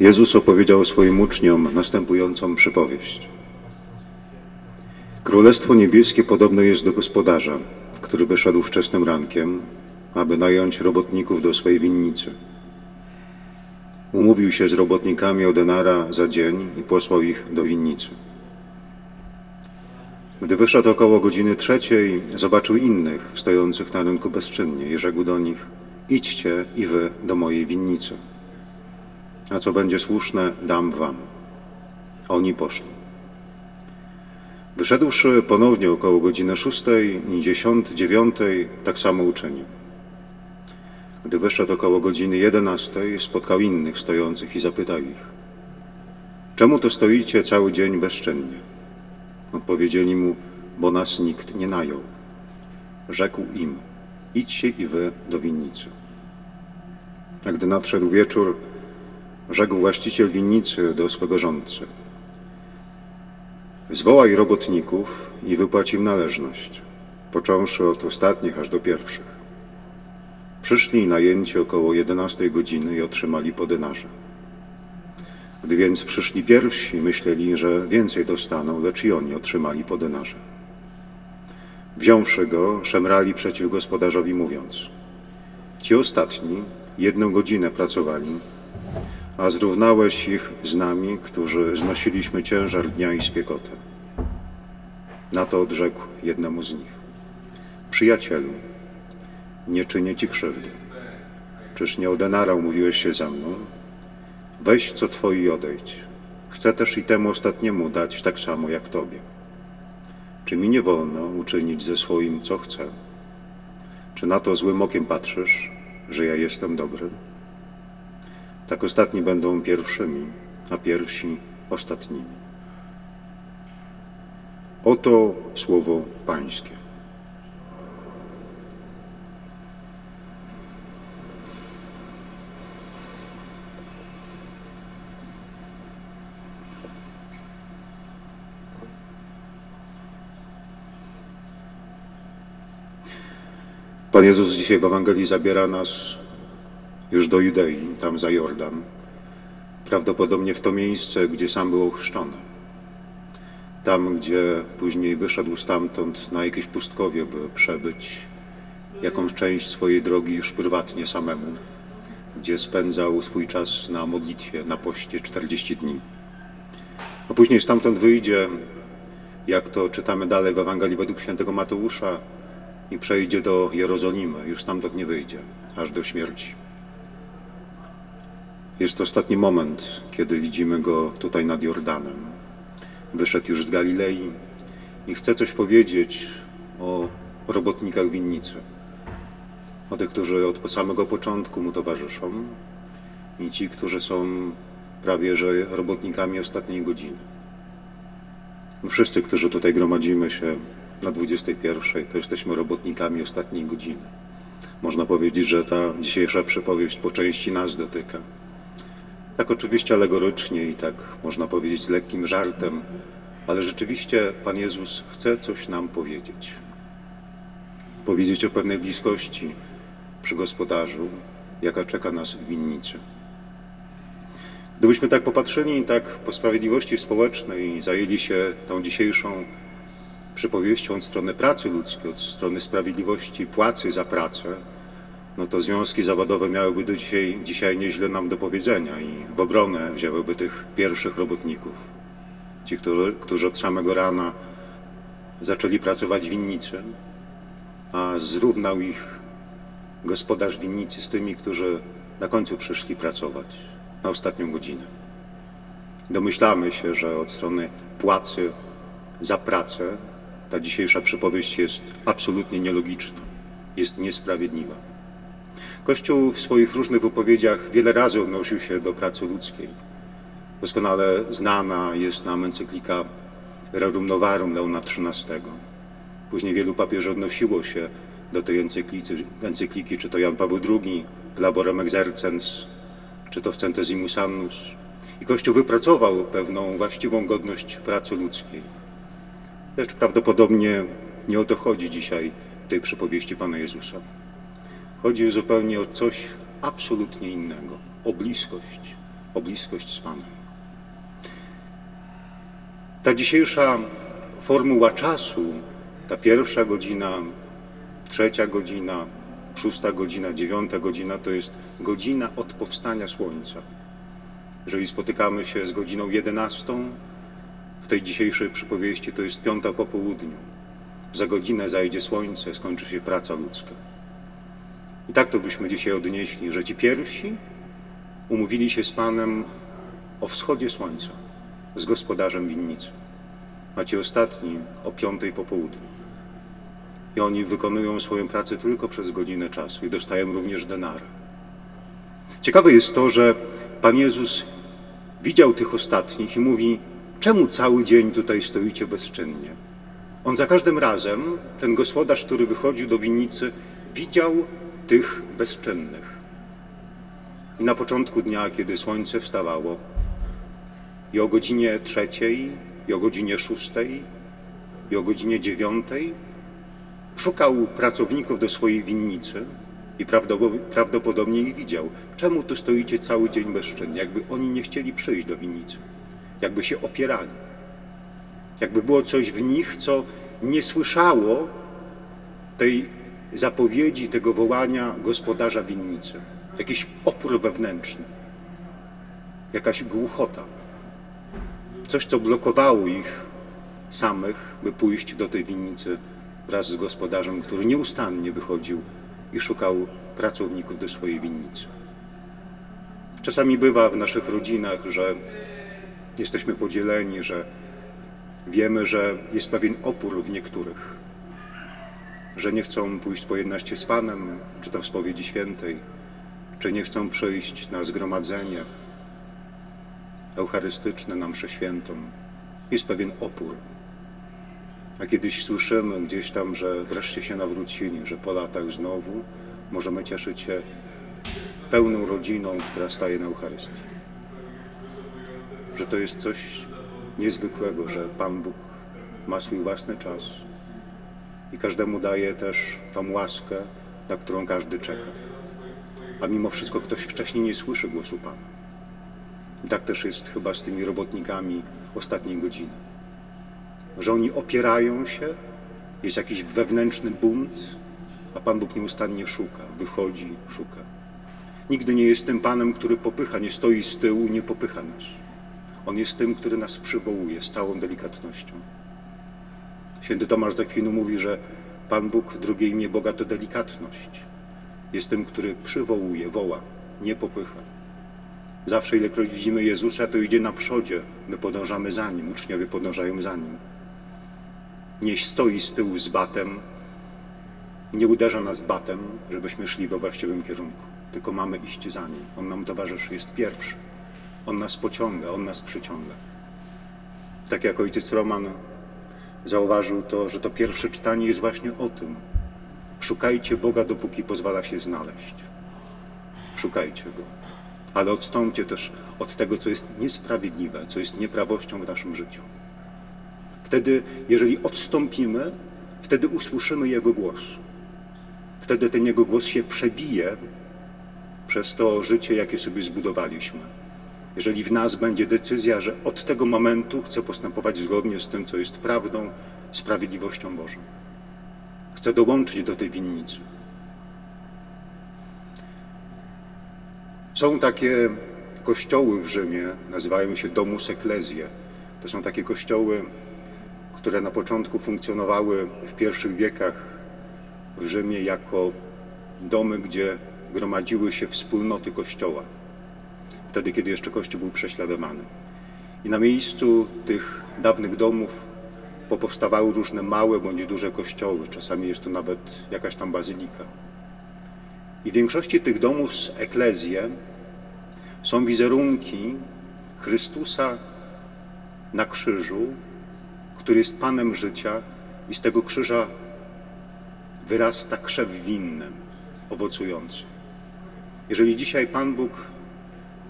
Jezus opowiedział swoim uczniom następującą przypowieść. Królestwo niebieskie podobne jest do gospodarza, który wyszedł wczesnym rankiem, aby nająć robotników do swojej winnicy. Umówił się z robotnikami o denara za dzień i posłał ich do winnicy. Gdy wyszedł około godziny trzeciej, zobaczył innych stojących na rynku bezczynnie i rzekł do nich: Idźcie i wy do mojej winnicy. A co będzie słuszne, dam wam. Oni poszli. Wyszedłszy ponownie około godziny szóstej, dziesiąt, dziewiątej, tak samo uczynił. Gdy wyszedł około godziny jedenastej, spotkał innych stojących i zapytał ich: Czemu to stoicie cały dzień bezczynnie? Odpowiedzieli mu: Bo nas nikt nie najął. Rzekł im: Idźcie i wy do winnicy. A gdy nadszedł wieczór, rzekł właściciel winnicy do swego rządcy: Zwołaj robotników i wypłać im należność, począwszy od ostatnich aż do pierwszych. Przyszli najęci około 11 godziny i otrzymali po denarze. Gdy więc przyszli pierwsi, myśleli, że więcej dostaną, lecz i oni otrzymali po denarze. Wziąwszy go, szemrali przeciw gospodarzowi, mówiąc: Ci ostatni jedną godzinę pracowali, a zrównałeś ich z nami, którzy znosiliśmy ciężar dnia i spiekotę. Na to odrzekł jednemu z nich: Przyjacielu, nie czynię ci krzywdy. Czyż nie o denara umówiłeś się ze mną? Weź co twoje i odejdź. Chcę też i temu ostatniemu dać tak samo jak tobie. Czy mi nie wolno uczynić ze swoim, co chcę? Czy na to złym okiem patrzysz, że ja jestem dobry? Tak ostatni będą pierwszymi, a pierwsi ostatnimi. Oto słowo Pańskie. Pan Jezus dzisiaj w Ewangelii zabiera nas już do Judei, tam za Jordan. Prawdopodobnie w to miejsce, gdzie sam był ochrzczony. Tam, gdzie później wyszedł stamtąd na jakieś pustkowie, by przebyć jakąś część swojej drogi już prywatnie samemu, gdzie spędzał swój czas na modlitwie, na poście 40 dni. A później stamtąd wyjdzie, jak to czytamy dalej w Ewangelii według świętego Mateusza, i przejdzie do Jerozolimy, już stamtąd nie wyjdzie, aż do śmierci. Jest to ostatni moment, kiedy widzimy go tutaj nad Jordanem. Wyszedł już z Galilei i chce coś powiedzieć o robotnikach winnicy. O tych, którzy od samego początku mu towarzyszą i ci, którzy są prawie że robotnikami ostatniej godziny. Wszyscy, którzy tutaj gromadzimy się na 21, to jesteśmy robotnikami ostatniej godziny. Można powiedzieć, że ta dzisiejsza przypowieść po części nas dotyka. Tak oczywiście alegorycznie i tak można powiedzieć z lekkim żartem, ale rzeczywiście Pan Jezus chce coś nam powiedzieć. Powiedzieć o pewnej bliskości przy gospodarzu, jaka czeka nas w winnicy. Gdybyśmy tak popatrzyli tak po sprawiedliwości społecznej zajęli się tą dzisiejszą przypowieścią od strony pracy ludzkiej, od strony sprawiedliwości płacy za pracę, no to związki zawodowe miałyby do dzisiaj, dzisiaj nieźle nam do powiedzenia i w obronę wzięłyby tych pierwszych robotników. Ci, którzy, którzy od samego rana zaczęli pracować winnicy, a zrównał ich gospodarz winnicy z tymi, którzy na końcu przyszli pracować na ostatnią godzinę. Domyślamy się, że od strony płacy za pracę ta dzisiejsza przypowieść jest absolutnie nielogiczna, jest niesprawiedliwa. Kościół w swoich różnych wypowiedziach wiele razy odnosił się do pracy ludzkiej. Doskonale znana jest nam encyklika Rerum Novarum Leona XIII. Później wielu papieży odnosiło się do tej encykliki, encykliki czy to Jan Paweł II, w Laborem Exercens, czy to w Centesimus Annus. I Kościół wypracował pewną właściwą godność pracy ludzkiej. Lecz prawdopodobnie nie o to chodzi dzisiaj w tej przypowieści Pana Jezusa. Chodzi zupełnie o coś absolutnie innego, o bliskość, o bliskość z Panem. Ta dzisiejsza formuła czasu, ta pierwsza godzina, trzecia godzina, szósta godzina, dziewiąta godzina to jest godzina od powstania słońca. Jeżeli spotykamy się z godziną jedenastą, w tej dzisiejszej przypowieści to jest piąta po południu. Za godzinę zajdzie słońce, skończy się praca ludzka. I tak to byśmy dzisiaj odnieśli, że ci pierwsi umówili się z Panem o wschodzie słońca, z gospodarzem winnicy, a ci ostatni o piątej po południu. I oni wykonują swoją pracę tylko przez godzinę czasu i dostają również denary. Ciekawe jest to, że Pan Jezus widział tych ostatnich i mówi: Czemu cały dzień tutaj stoicie bezczynnie? On za każdym razem, ten gospodarz, który wychodził do winnicy, widział tych bezczynnych. I na początku dnia, kiedy słońce wstawało, i o godzinie trzeciej, i o godzinie szóstej, i o godzinie dziewiątej, szukał pracowników do swojej winnicy i prawdopodobnie ich widział. Czemu tu stoicie cały dzień bezczynnie? Jakby oni nie chcieli przyjść do winnicy, jakby się opierali, jakby było coś w nich, co nie słyszało tej zapowiedzi, tego wołania gospodarza winnicy. Jakiś opór wewnętrzny, jakaś głuchota. Coś, co blokowało ich samych, by pójść do tej winnicy wraz z gospodarzem, który nieustannie wychodził i szukał pracowników do swojej winnicy. Czasami bywa w naszych rodzinach, że jesteśmy podzieleni, że wiemy, że jest pewien opór w niektórych, że nie chcą pójść pojednać się z Panem, czy to w spowiedzi świętej, czy nie chcą przyjść na zgromadzenie eucharystyczne, na mszę świętą. Jest pewien opór. A kiedyś słyszymy gdzieś tam, że wreszcie się nawrócili, że po latach znowu możemy cieszyć się pełną rodziną, która staje na Eucharystii. Że to jest coś niezwykłego, że Pan Bóg ma swój własny czas i każdemu daje też tą łaskę, na którą każdy czeka. A mimo wszystko ktoś wcześniej nie słyszy głosu Pana. I tak też jest chyba z tymi robotnikami ostatniej godziny. Że oni opierają się, jest jakiś wewnętrzny bunt, a Pan Bóg nieustannie szuka, wychodzi, szuka. Nigdy nie jest tym Panem, który popycha, nie stoi z tyłu, nie popycha nas. On jest tym, który nas przywołuje z całą delikatnością. Święty Tomasz z Akwinu mówi, że Pan Bóg, drugie imię Boga to delikatność. Jest tym, który przywołuje, woła, nie popycha. Zawsze, ilekroć widzimy Jezusa, to idzie na przodzie, my podążamy za Nim, uczniowie podążają za Nim. Nie stoi z tyłu z batem, nie uderza nas batem, żebyśmy szli we właściwym kierunku, tylko mamy iść za Nim. On nam towarzyszy, jest pierwszy. On nas pociąga, On nas przyciąga. Tak jak ojciec Roman zauważył to, że to pierwsze czytanie jest właśnie o tym. Szukajcie Boga, dopóki pozwala się znaleźć. Szukajcie Go. Ale odstąpcie też od tego, co jest niesprawiedliwe, co jest nieprawością w naszym życiu. Wtedy, jeżeli odstąpimy, wtedy usłyszymy Jego głos. Wtedy ten Jego głos się przebije przez to życie, jakie sobie zbudowaliśmy jeżeli w nas będzie decyzja, że od tego momentu chcę postępować zgodnie z tym, co jest prawdą, sprawiedliwością Bożą. Chcę dołączyć do tej winnicy. Są takie kościoły w Rzymie, nazywają się Domus Ecclesiae. To są takie kościoły, które na początku funkcjonowały w pierwszych wiekach w Rzymie jako domy, gdzie gromadziły się wspólnoty kościoła wtedy, kiedy jeszcze Kościół był prześladowany. I na miejscu tych dawnych domów popowstawały różne małe bądź duże kościoły, czasami jest to nawet jakaś tam bazylika. I w większości tych domów z eklezję są wizerunki Chrystusa na krzyżu, który jest Panem życia i z tego krzyża wyrasta krzew winny, owocujący. Jeżeli dzisiaj Pan Bóg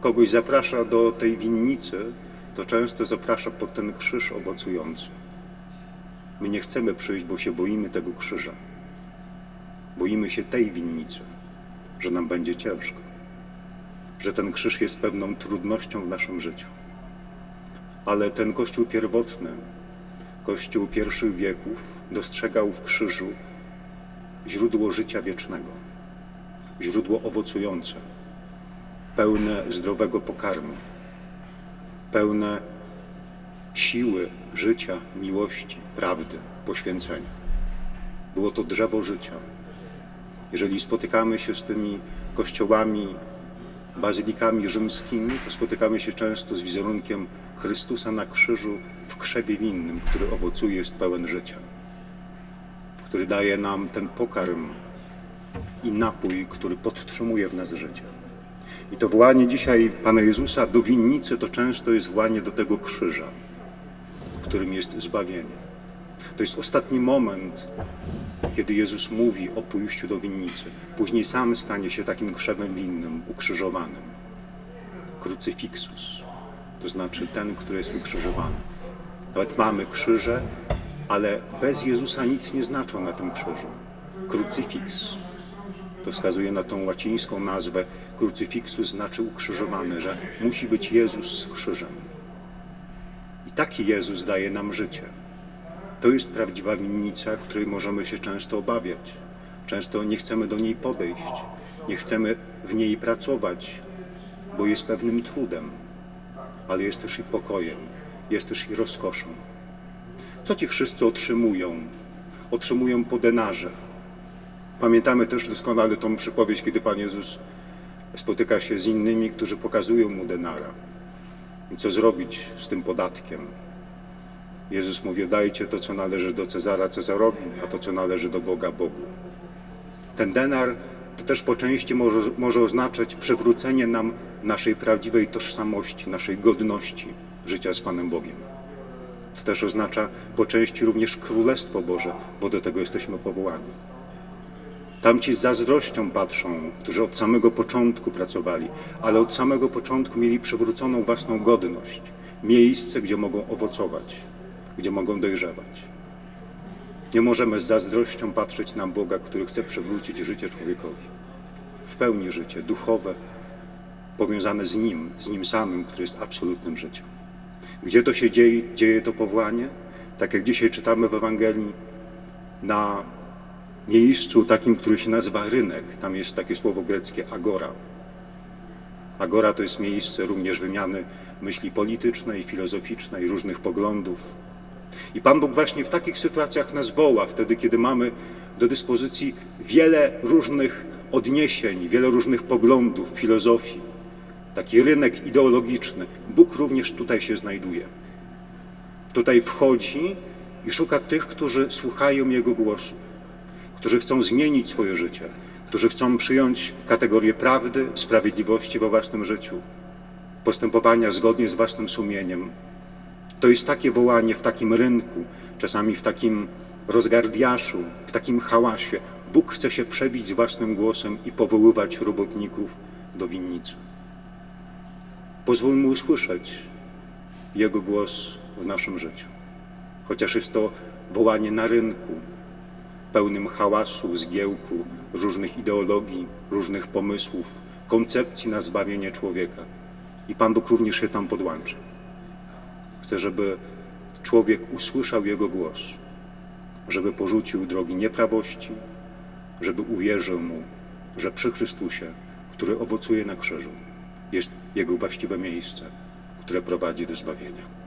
kogoś zaprasza do tej winnicy, to często zaprasza pod ten krzyż owocujący. My nie chcemy przyjść, bo się boimy tego krzyża. Boimy się tej winnicy, że nam będzie ciężko. że ten krzyż jest pewną trudnością w naszym życiu. Ale ten Kościół pierwotny, Kościół pierwszych wieków, dostrzegał w krzyżu źródło życia wiecznego, źródło owocujące, pełne zdrowego pokarmu, pełne siły życia, miłości, prawdy, poświęcenia. Było to drzewo życia. Jeżeli spotykamy się z tymi kościołami, bazylikami rzymskimi, to spotykamy się często z wizerunkiem Chrystusa na krzyżu w krzewie winnym, który owocuje, jest pełen życia, który daje nam ten pokarm i napój, który podtrzymuje w nas życie. I to wołanie dzisiaj Pana Jezusa do winnicy to często jest wołanie do tego krzyża, w którym jest zbawienie. To jest ostatni moment, kiedy Jezus mówi o pójściu do winnicy. Później sam stanie się takim krzewem winnym, ukrzyżowanym. Krucyfiksus, to znaczy ten, który jest ukrzyżowany. Nawet mamy krzyże, ale bez Jezusa nic nie znaczą na tym krzyżu. Krucyfiks. To wskazuje na tą łacińską nazwę. Krucyfiksus znaczy ukrzyżowany, że musi być Jezus z krzyżem. I taki Jezus daje nam życie. To jest prawdziwa winnica, której możemy się często obawiać. Często nie chcemy do niej podejść, nie chcemy w niej pracować, bo jest pewnym trudem, ale jest też i pokojem, jest też i rozkoszą. Co ci wszyscy otrzymują? Otrzymują po denarze. Pamiętamy też doskonale tą przypowieść, kiedy Pan Jezus spotyka się z innymi, którzy pokazują mu denara. I co zrobić z tym podatkiem? Jezus mówi, dajcie to, co należy do Cezara Cezarowi, a to, co należy do Boga Bogu. Ten denar to też po części może, może oznaczać przywrócenie nam naszej prawdziwej tożsamości, naszej godności życia z Panem Bogiem. To też oznacza po części również Królestwo Boże, bo do tego jesteśmy powołani. Tamci z zazdrością patrzą, którzy od samego początku pracowali, ale od samego początku mieli przywróconą własną godność, miejsce, gdzie mogą owocować gdzie mogą dojrzewać. Nie możemy z zazdrością patrzeć na Boga, który chce przywrócić życie człowiekowi. W pełni życie, duchowe, powiązane z Nim, z Nim samym, który jest absolutnym życiem. Gdzie to się dzieje, dzieje to powołanie? Tak jak dzisiaj czytamy w Ewangelii, na miejscu takim, który się nazywa rynek. Tam jest takie słowo greckie agora. Agora to jest miejsce również wymiany myśli politycznej, filozoficznej, różnych poglądów, i Pan Bóg właśnie w takich sytuacjach nas woła, wtedy kiedy mamy do dyspozycji wiele różnych odniesień, wiele różnych poglądów, filozofii, taki rynek ideologiczny. Bóg również tutaj się znajduje. Tutaj wchodzi i szuka tych, którzy słuchają Jego głosu, którzy chcą zmienić swoje życie, którzy chcą przyjąć kategorię prawdy, sprawiedliwości we własnym życiu, postępowania zgodnie z własnym sumieniem, to jest takie wołanie w takim rynku, czasami w takim rozgardiaszu, w takim hałasie. Bóg chce się przebić własnym głosem i powoływać robotników do winnicy. Pozwólmy usłyszeć Jego głos w naszym życiu. Chociaż jest to wołanie na rynku, pełnym hałasu, zgiełku, różnych ideologii, różnych pomysłów, koncepcji na zbawienie człowieka. I Pan Bóg również się tam podłączy. Chcę, żeby człowiek usłyszał Jego głos, żeby porzucił drogi nieprawości, żeby uwierzył Mu, że przy Chrystusie, który owocuje na krzyżu, jest Jego właściwe miejsce, które prowadzi do zbawienia.